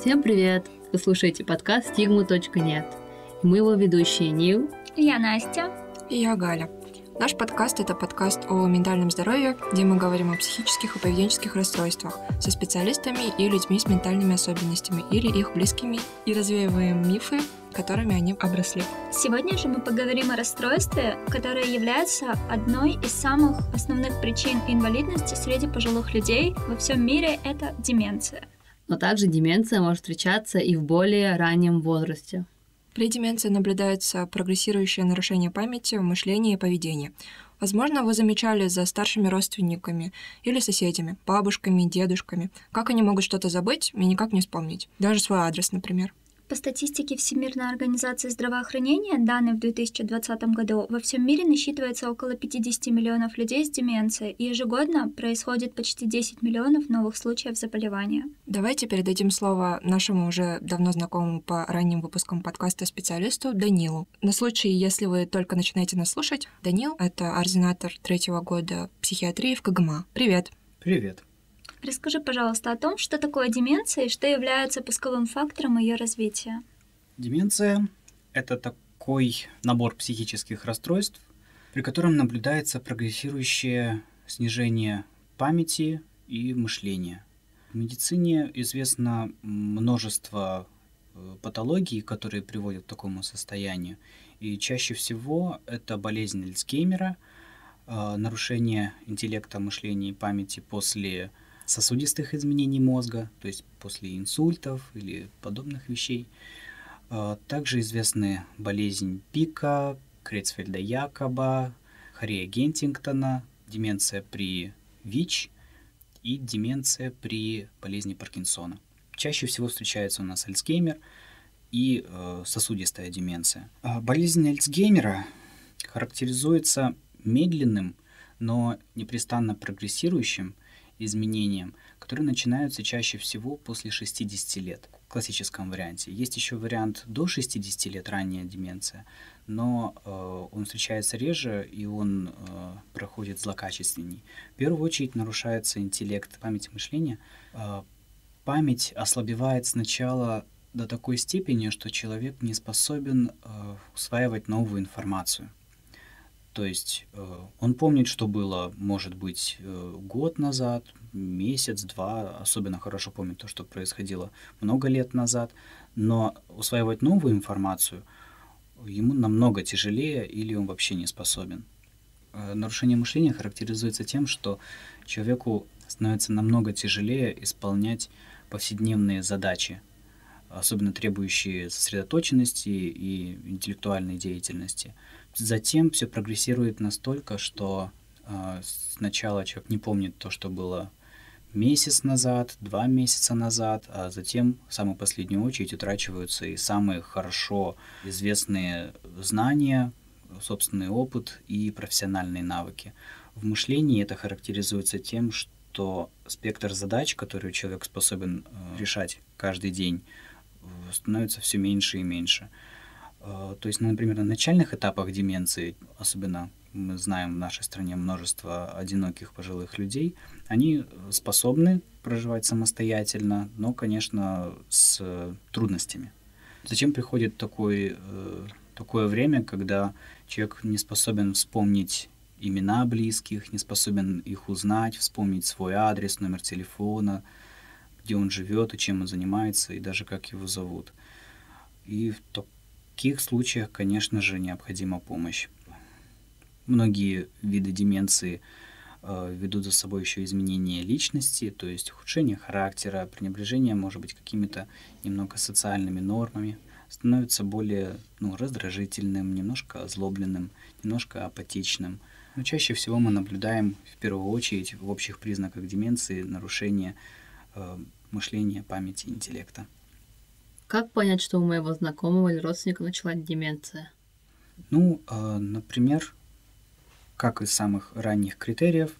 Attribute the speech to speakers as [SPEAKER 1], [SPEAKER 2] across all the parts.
[SPEAKER 1] Всем привет! Вы слушаете подкаст «Стигму.нет». Мы его ведущие Нил.
[SPEAKER 2] Я Настя.
[SPEAKER 3] И я Галя. Наш подкаст — это подкаст о ментальном здоровье, где мы говорим о психических и поведенческих расстройствах со специалистами и людьми с ментальными особенностями или их близкими и развеиваем мифы, которыми они обросли.
[SPEAKER 2] Сегодня же мы поговорим о расстройстве, которое является одной из самых основных причин инвалидности среди пожилых людей во всем мире — это деменция.
[SPEAKER 1] Но также деменция может встречаться и в более раннем возрасте.
[SPEAKER 3] При деменции наблюдается прогрессирующее нарушение памяти, мышления и поведения. Возможно, вы замечали за старшими родственниками или соседями, бабушками, дедушками, как они могут что-то забыть и никак не вспомнить. Даже свой адрес, например.
[SPEAKER 2] По статистике Всемирной организации здравоохранения, данной в 2020 году, во всем мире насчитывается около 50 миллионов людей с деменцией, и ежегодно происходит почти 10 миллионов новых случаев заболевания.
[SPEAKER 3] Давайте передадим слово нашему уже давно знакомому по ранним выпускам подкаста специалисту Данилу. На случай, если вы только начинаете нас слушать, Данил — это ординатор третьего года психиатрии в КГМА. Привет!
[SPEAKER 4] Привет!
[SPEAKER 2] Расскажи, пожалуйста, о том, что такое деменция и что является пусковым фактором ее развития.
[SPEAKER 4] Деменция — это такой набор психических расстройств, при котором наблюдается прогрессирующее снижение памяти и мышления. В медицине известно множество э, патологий, которые приводят к такому состоянию. И чаще всего это болезнь Альцгеймера, э, нарушение интеллекта, мышления и памяти после сосудистых изменений мозга, то есть после инсультов или подобных вещей. А, также известны болезнь Пика, Крейцфельда-Якоба, Хорея Гентингтона, деменция при ВИЧ и деменция при болезни Паркинсона. Чаще всего встречается у нас Альцгеймер и э, сосудистая деменция. А болезнь Альцгеймера характеризуется медленным, но непрестанно прогрессирующим изменениям, которые начинаются чаще всего после 60 лет в классическом варианте. Есть еще вариант до 60 лет, ранняя деменция, но э, он встречается реже и он э, проходит злокачественней. В первую очередь нарушается интеллект, память мышление. Э, память ослабевает сначала до такой степени, что человек не способен э, усваивать новую информацию. То есть э, он помнит, что было, может быть, э, год назад, месяц, два, особенно хорошо помнит то, что происходило много лет назад, но усваивать новую информацию ему намного тяжелее или он вообще не способен. Э, нарушение мышления характеризуется тем, что человеку становится намного тяжелее исполнять повседневные задачи, особенно требующие сосредоточенности и интеллектуальной деятельности – Затем все прогрессирует настолько, что э, сначала человек не помнит то, что было месяц назад, два месяца назад, а затем в самую последнюю очередь утрачиваются и самые хорошо известные знания, собственный опыт и профессиональные навыки. В мышлении это характеризуется тем, что спектр задач, которые человек способен э, решать каждый день, становится все меньше и меньше. Э, то есть, ну, например, на начальных этапах деменции, особенно мы знаем в нашей стране множество одиноких пожилых людей, они способны проживать самостоятельно, но, конечно, с трудностями. Зачем приходит такой, э, такое время, когда человек не способен вспомнить имена близких, не способен их узнать, вспомнить свой адрес, номер телефона, где он живет и чем он занимается, и даже как его зовут. И в таких случаях, конечно же, необходима помощь. Многие виды деменции э, ведут за собой еще изменение личности, то есть ухудшение характера, пренебрежение, может быть, какими-то немного социальными нормами, становится более ну, раздражительным, немножко озлобленным, немножко апатичным. Но чаще всего мы наблюдаем в первую очередь в общих признаках деменции нарушение э, мышления, памяти, интеллекта.
[SPEAKER 1] Как понять, что у моего знакомого или родственника началась деменция?
[SPEAKER 4] Ну, э, например, как из самых ранних критериев,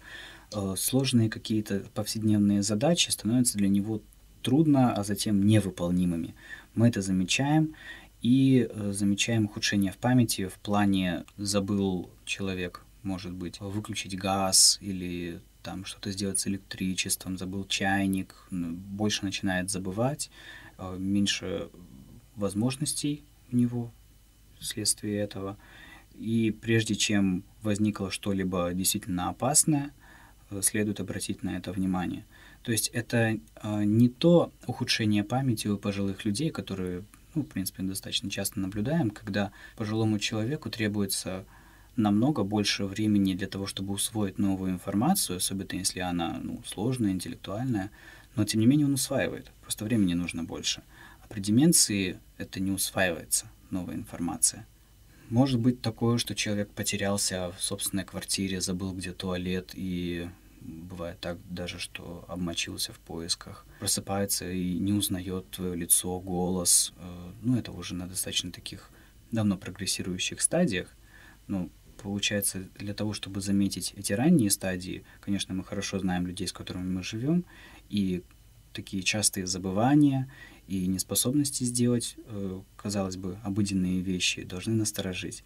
[SPEAKER 4] э, сложные какие-то повседневные задачи становятся для него трудно, а затем невыполнимыми. Мы это замечаем и э, замечаем ухудшение в памяти в плане забыл человек, может быть, выключить газ или там что-то сделать с электричеством, забыл чайник, больше начинает забывать э, меньше возможностей у него вследствие этого. И прежде чем возникло что-либо действительно опасное, э, следует обратить на это внимание. То есть это э, не то ухудшение памяти у пожилых людей, которые, ну, в принципе, достаточно часто наблюдаем, когда пожилому человеку требуется намного больше времени для того, чтобы усвоить новую информацию, особенно если она ну, сложная, интеллектуальная, но тем не менее он усваивает, просто времени нужно больше. А при деменции это не усваивается, новая информация. Может быть такое, что человек потерялся в собственной квартире, забыл где туалет и бывает так даже, что обмочился в поисках, просыпается и не узнает твое лицо, голос. Э, ну, это уже на достаточно таких давно прогрессирующих стадиях. Ну, получается, для того, чтобы заметить эти ранние стадии, конечно, мы хорошо знаем людей, с которыми мы живем, и такие частые забывания и неспособности сделать, э, казалось бы, обыденные вещи должны насторожить.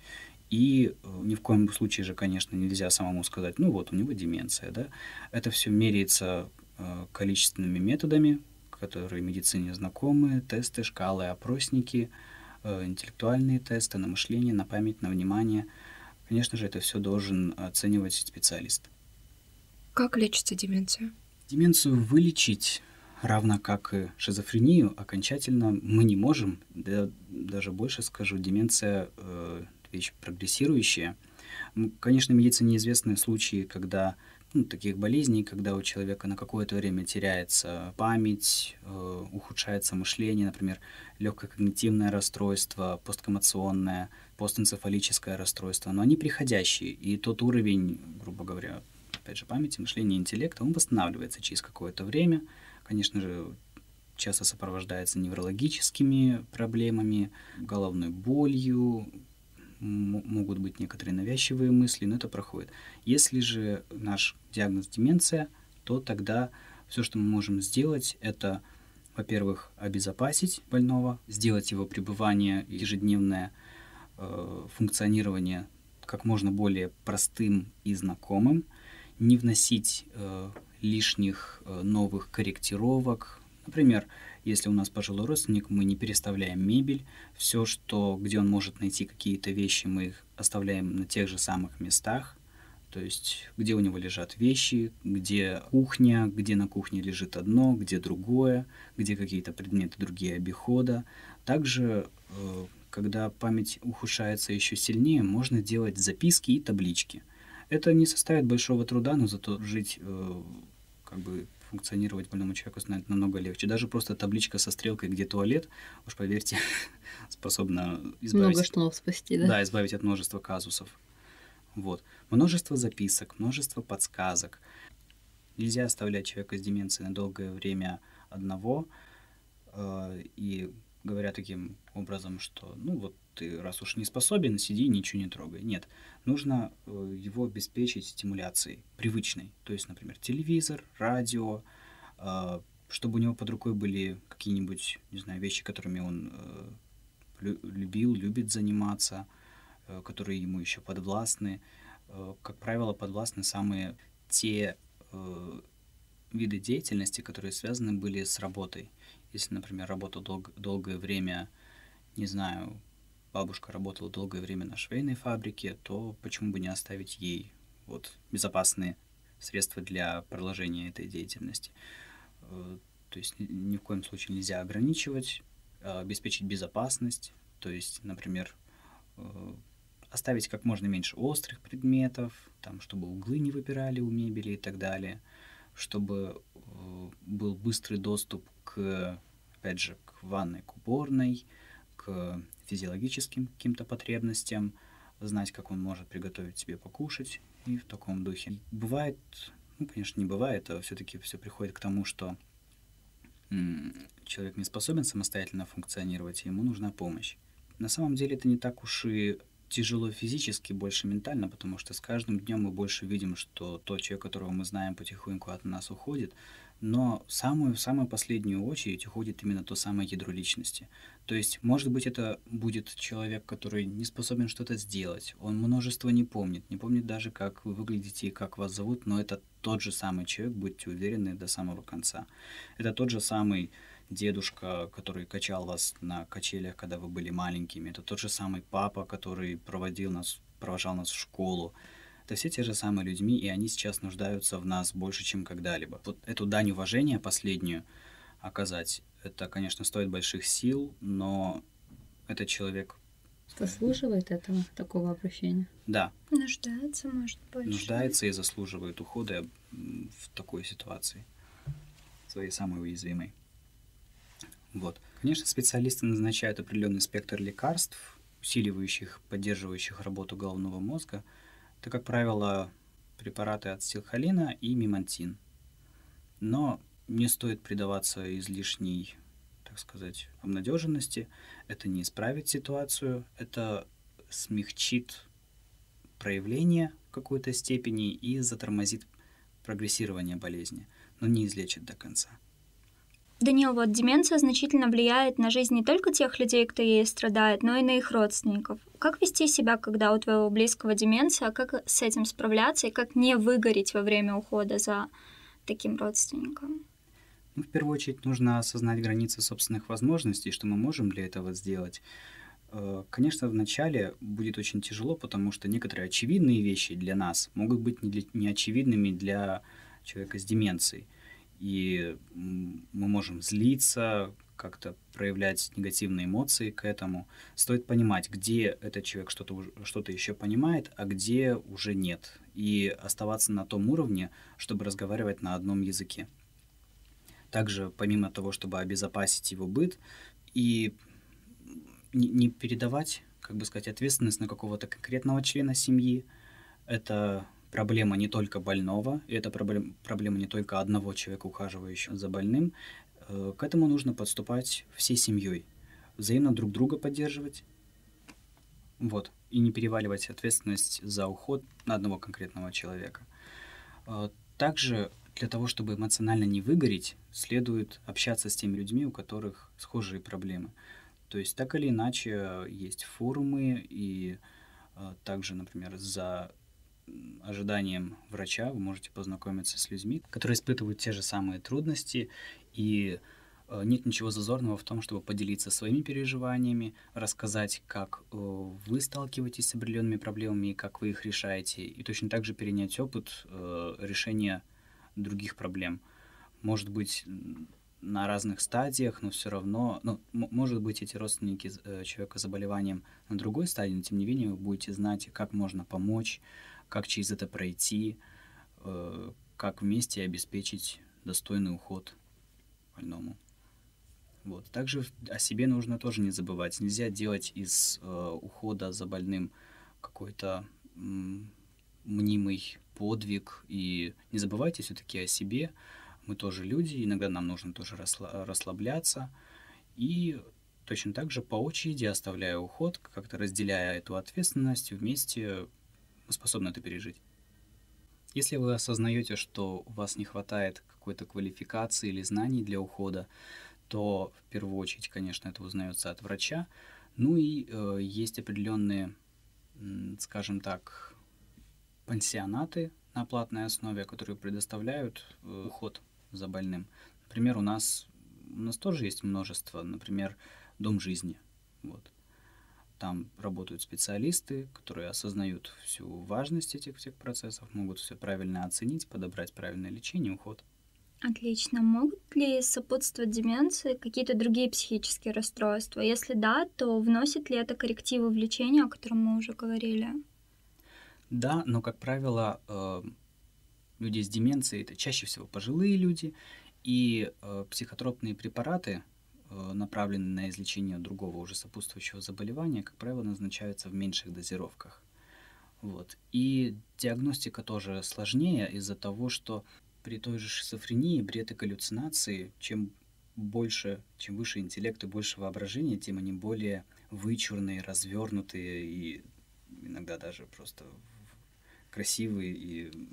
[SPEAKER 4] И э, ни в коем случае же, конечно, нельзя самому сказать, ну вот, у него деменция, да. Это все меряется э, количественными методами, которые медицине знакомы, тесты, шкалы, опросники, интеллектуальные тесты на мышление, на память, на внимание – Конечно же, это все должен оценивать специалист.
[SPEAKER 3] Как лечится деменция?
[SPEAKER 4] Деменцию вылечить, равно как и шизофрению, окончательно мы не можем. Да, даже больше скажу, деменция э, вещь прогрессирующая. Конечно, медицине известны случаи, когда ну, таких болезней, когда у человека на какое-то время теряется память, э, ухудшается мышление, например, легкое когнитивное расстройство, посткоммоционное, постэнцефалическое расстройство, но они приходящие, и тот уровень, грубо говоря, опять же, памяти, мышления, интеллекта, он восстанавливается через какое-то время, конечно же, часто сопровождается неврологическими проблемами, головной болью, могут быть некоторые навязчивые мысли, но это проходит. Если же наш диагноз деменция, то тогда все, что мы можем сделать, это, во-первых, обезопасить больного, сделать его пребывание ежедневное э, функционирование как можно более простым и знакомым, не вносить э, лишних э, новых корректировок. Например, если у нас пожилой родственник, мы не переставляем мебель. Все, что, где он может найти какие-то вещи, мы их оставляем на тех же самых местах. То есть, где у него лежат вещи, где кухня, где на кухне лежит одно, где другое, где какие-то предметы другие обихода. Также, э, когда память ухудшается еще сильнее, можно делать записки и таблички. Это не составит большого труда, но зато жить э, как бы функционировать больному человеку становится намного легче. Даже просто табличка со стрелкой, где туалет, уж поверьте, способна избавить...
[SPEAKER 1] Много что спасти, да?
[SPEAKER 4] Да, избавить от множества казусов. Вот. Множество записок, множество подсказок. Нельзя оставлять человека с деменцией на долгое время одного. Э, и говоря таким образом, что, ну вот ты раз уж не способен, сиди, ничего не трогай. Нет, нужно э, его обеспечить стимуляцией привычной. То есть, например, телевизор, радио, э, чтобы у него под рукой были какие-нибудь, не знаю, вещи, которыми он э, любил, любит заниматься, которые ему еще подвластны. Как правило, подвластны самые те виды деятельности, которые связаны были с работой. Если, например, работал долг, долгое время, не знаю, бабушка работала долгое время на швейной фабрике, то почему бы не оставить ей вот безопасные средства для продолжения этой деятельности. Э, то есть ни в коем случае нельзя ограничивать, а обеспечить безопасность, то есть, например, э, оставить как можно меньше острых предметов, там, чтобы углы не выпирали у мебели и так далее, чтобы э, был быстрый доступ к, опять же, к ванной, к уборной, к физиологическим каким-то потребностям, знать, как он может приготовить себе покушать и в таком духе. Бывает, ну, конечно, не бывает, а все-таки все приходит к тому, что человек не способен самостоятельно функционировать, и ему нужна помощь. На самом деле это не так уж и тяжело физически, больше ментально, потому что с каждым днем мы больше видим, что тот человек, которого мы знаем, потихоньку от нас уходит, но в самую, самую последнюю очередь уходит именно то самое ядро личности. То есть, может быть, это будет человек, который не способен что-то сделать, он множество не помнит, не помнит даже, как вы выглядите и как вас зовут, но это тот же самый человек, будьте уверены, до самого конца. Это тот же самый дедушка, который качал вас на качелях, когда вы были маленькими. Это тот же самый папа, который проводил нас, провожал нас в школу. Это все те же самые людьми, и они сейчас нуждаются в нас больше, чем когда-либо. Вот эту дань уважения последнюю оказать, это, конечно, стоит больших сил, но этот человек
[SPEAKER 1] Заслуживает этого, такого обращения?
[SPEAKER 4] Да.
[SPEAKER 2] Нуждается, может, больше.
[SPEAKER 4] Нуждается и заслуживает ухода в такой ситуации, своей самой уязвимой. Вот. Конечно, специалисты назначают определенный спектр лекарств, усиливающих, поддерживающих работу головного мозга. Это, как правило, препараты от стилхолина и мимантин. Но не стоит предаваться излишней, так сказать, обнадеженности. Это не исправит ситуацию, это смягчит проявление в какой-то степени и затормозит прогрессирование болезни, но не излечит до конца.
[SPEAKER 2] Данил, вот деменция значительно влияет на жизнь не только тех людей, кто ей страдает, но и на их родственников. Как вести себя, когда у твоего близкого деменция, как с этим справляться и как не выгореть во время ухода за таким родственником?
[SPEAKER 4] Ну, в первую очередь нужно осознать границы собственных возможностей, что мы можем для этого сделать. Э, конечно, вначале будет очень тяжело, потому что некоторые очевидные вещи для нас могут быть неочевидными для человека с деменцией и мы можем злиться, как-то проявлять негативные эмоции к этому. Стоит понимать, где этот человек что-то что еще понимает, а где уже нет. И оставаться на том уровне, чтобы разговаривать на одном языке. Также, помимо того, чтобы обезопасить его быт и не, передавать, как бы сказать, ответственность на какого-то конкретного члена семьи, это проблема не только больного, и это проблема, проблема не только одного человека, ухаживающего за больным. Э, к этому нужно подступать всей семьей, взаимно друг друга поддерживать, вот, и не переваливать ответственность за уход на одного конкретного человека. Э, также для того, чтобы эмоционально не выгореть, следует общаться с теми людьми, у которых схожие проблемы. То есть так или иначе есть форумы и э, также, например, за ожиданиям врача вы можете познакомиться с людьми, которые испытывают те же самые трудности, и э, нет ничего зазорного в том, чтобы поделиться своими переживаниями, рассказать, как э, вы сталкиваетесь с определенными проблемами как вы их решаете, и точно так же перенять опыт э, решения других проблем. Может быть, на разных стадиях, но все равно, ну, может быть, эти родственники человека с заболеванием на другой стадии, но тем не менее вы будете знать, как можно помочь, как через это пройти, э, как вместе обеспечить достойный уход больному. Вот. Также о себе нужно тоже не забывать. Нельзя делать из э, ухода за больным какой-то мнимый подвиг. И не забывайте все-таки о себе. Мы тоже люди, иногда нам нужно тоже расслабляться. И точно так же по очереди, оставляя уход, как-то разделяя эту ответственность, вместе способны это пережить. Если вы осознаете, что у вас не хватает какой-то квалификации или знаний для ухода, то в первую очередь, конечно, это узнается от врача. Ну и э, есть определенные, скажем так, пансионаты на платной основе, которые предоставляют э, уход за больным. Например, у нас у нас тоже есть множество, например, дом жизни. Вот. Там работают специалисты, которые осознают всю важность этих всех процессов, могут все правильно оценить, подобрать правильное лечение, уход.
[SPEAKER 2] Отлично. Могут ли сопутствовать деменции какие-то другие психические расстройства? Если да, то вносит ли это коррективы в лечение, о котором мы уже говорили?
[SPEAKER 4] Да, но, как правило, э, люди с деменцией это чаще всего пожилые люди, и э, психотропные препараты, направленные на излечение другого уже сопутствующего заболевания, как правило, назначаются в меньших дозировках. Вот. И диагностика тоже сложнее из-за того, что при той же шизофрении, бред и галлюцинации, чем больше, чем выше интеллект и больше воображения, тем они более вычурные, развернутые и иногда даже просто красивые и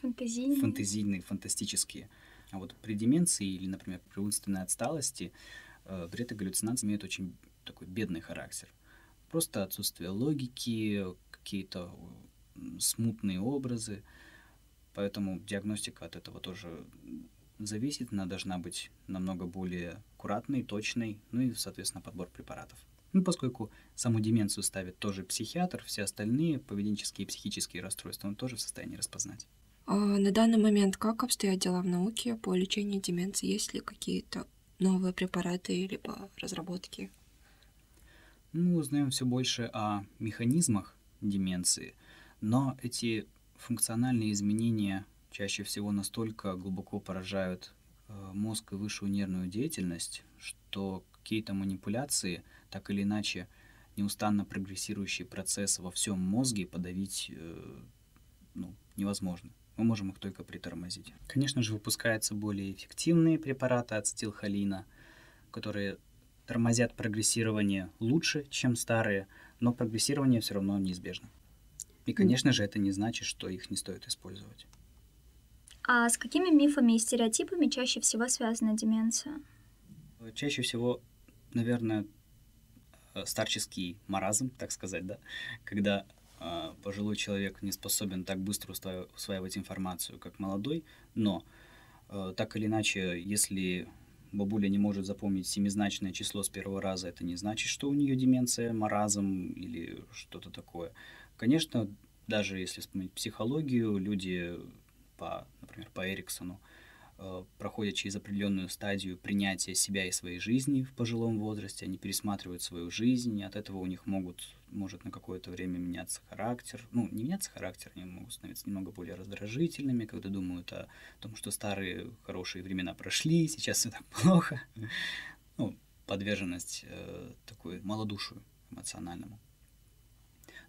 [SPEAKER 2] фантазийные,
[SPEAKER 4] фантазийные фантастические. А вот при деменции или, например, при умственной отсталости э, бред и галлюцинации имеют очень такой бедный характер. Просто отсутствие логики, какие-то смутные образы. Поэтому диагностика от этого тоже зависит, она должна быть намного более аккуратной, точной, ну и, соответственно, подбор препаратов. Ну, поскольку саму деменцию ставит тоже психиатр, все остальные поведенческие и психические расстройства он тоже в состоянии распознать.
[SPEAKER 3] А на данный момент как обстоят дела в науке по лечению деменции? Есть ли какие-то новые препараты либо разработки?
[SPEAKER 4] Мы узнаем все больше о механизмах деменции, но эти функциональные изменения чаще всего настолько глубоко поражают э, мозг и высшую нервную деятельность, что какие-то манипуляции, так или иначе, неустанно прогрессирующий процесс во всем мозге подавить э, ну, невозможно. Мы можем их только притормозить. Конечно же, выпускаются более эффективные препараты ацетилхолина, которые тормозят прогрессирование лучше, чем старые, но прогрессирование все равно неизбежно. И, конечно же, это не значит, что их не стоит использовать.
[SPEAKER 2] А с какими мифами и стереотипами чаще всего связана деменция?
[SPEAKER 4] Чаще всего, наверное, э, старческий маразм, так сказать, да, когда пожилой человек не способен так быстро усваивать информацию, как молодой, но э, так или иначе, если бабуля не может запомнить семизначное число с первого раза, это не значит, что у нее деменция, маразм или что-то такое. Конечно, даже если вспомнить психологию, люди по, например, по Эриксону, проходят через определенную стадию принятия себя и своей жизни в пожилом возрасте, они пересматривают свою жизнь, и от этого у них могут, может на какое-то время меняться характер. Ну, не меняться характер, они могут становиться немного более раздражительными, когда думают о том, что старые хорошие времена прошли, сейчас все так плохо. Ну, подверженность э, такой малодушию эмоциональному.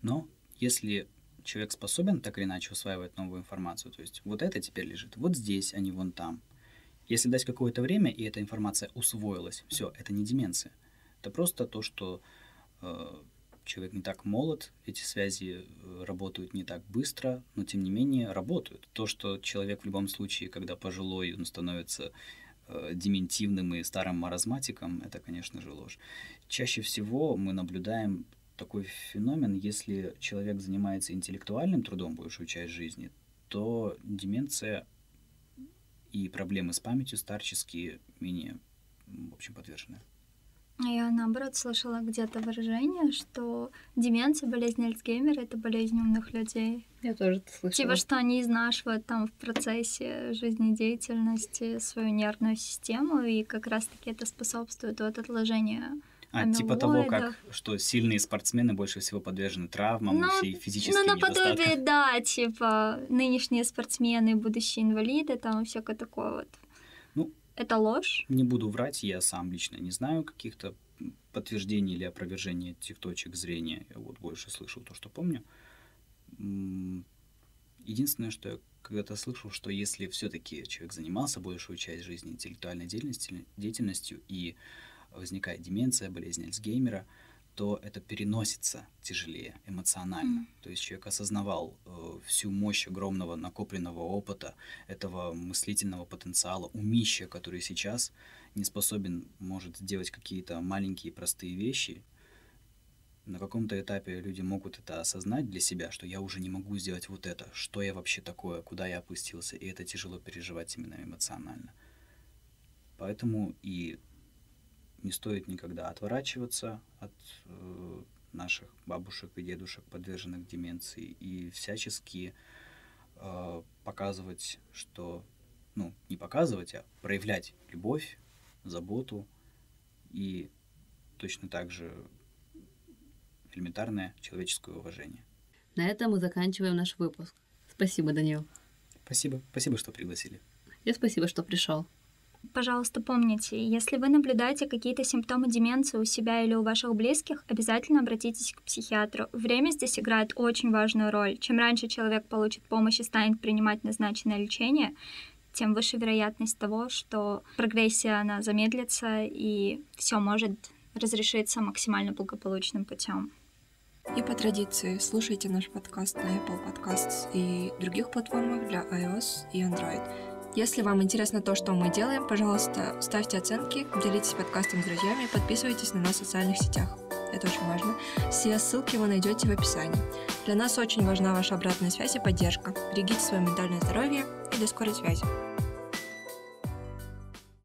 [SPEAKER 4] Но если человек способен так или иначе усваивать новую информацию, то есть вот это теперь лежит вот здесь, а не вон там. Если дать какое-то время, и эта информация усвоилась, все, это не деменция. Это просто то, что э, человек не так молод, эти связи э, работают не так быстро, но тем не менее работают. То, что человек в любом случае, когда пожилой, он становится э, дементивным и старым маразматиком, это, конечно же, ложь. Чаще всего мы наблюдаем такой феномен, если человек занимается интеллектуальным трудом большую часть жизни, то деменция и проблемы с памятью старческие менее, в общем, подвержены.
[SPEAKER 2] Я, наоборот, слышала где-то выражение, что деменция, болезнь Альцгеймера — это болезнь умных людей.
[SPEAKER 1] Я тоже это слышала.
[SPEAKER 2] Типа, что они изнашивают там в процессе жизнедеятельности свою нервную систему, и как раз-таки это способствует вот отложению
[SPEAKER 4] а, типа того, как что сильные спортсмены больше всего подвержены травмам ну, и физическим
[SPEAKER 2] Ну, наподобие, да, типа нынешние спортсмены, будущие инвалиды, там всякое такое вот.
[SPEAKER 4] Ну,
[SPEAKER 2] это ложь?
[SPEAKER 4] Не буду врать, я сам лично не знаю каких-то подтверждений или опровержений этих точек зрения. Я вот больше слышал то, что помню. Единственное, что я когда-то слышал, что если все-таки человек занимался большую часть жизни интеллектуальной деятельностью, деятельностью и возникает деменция, болезнь Альцгеймера, то это переносится тяжелее эмоционально. Mm. То есть человек осознавал э, всю мощь огромного накопленного опыта, этого мыслительного потенциала, умища, который сейчас не способен, может сделать какие-то маленькие простые вещи. На каком-то этапе люди могут это осознать для себя, что я уже не могу сделать вот это, что я вообще такое, куда я опустился, и это тяжело переживать именно эмоционально. Поэтому и не стоит никогда отворачиваться от э, наших бабушек и дедушек, подверженных деменции, и всячески э, показывать, что, ну, не показывать, а проявлять любовь, заботу и точно так же элементарное человеческое уважение.
[SPEAKER 1] На этом мы заканчиваем наш выпуск. Спасибо, Данил.
[SPEAKER 4] Спасибо. Спасибо, что пригласили.
[SPEAKER 1] И спасибо, что пришел.
[SPEAKER 2] Пожалуйста, помните, если вы наблюдаете какие-то симптомы деменции у себя или у ваших близких, обязательно обратитесь к психиатру. Время здесь играет очень важную роль. Чем раньше человек получит помощь и станет принимать назначенное лечение, тем выше вероятность того, что прогрессия она замедлится и все может разрешиться максимально благополучным путем.
[SPEAKER 3] И по традиции слушайте наш подкаст на Apple Podcasts и других платформах для iOS и Android. Если вам интересно то, что мы делаем, пожалуйста, ставьте оценки, делитесь подкастом с друзьями, подписывайтесь на нас в социальных сетях. Это очень важно. Все ссылки вы найдете в описании. Для нас очень важна ваша обратная связь и поддержка. Берегите свое ментальное здоровье и до скорой связи.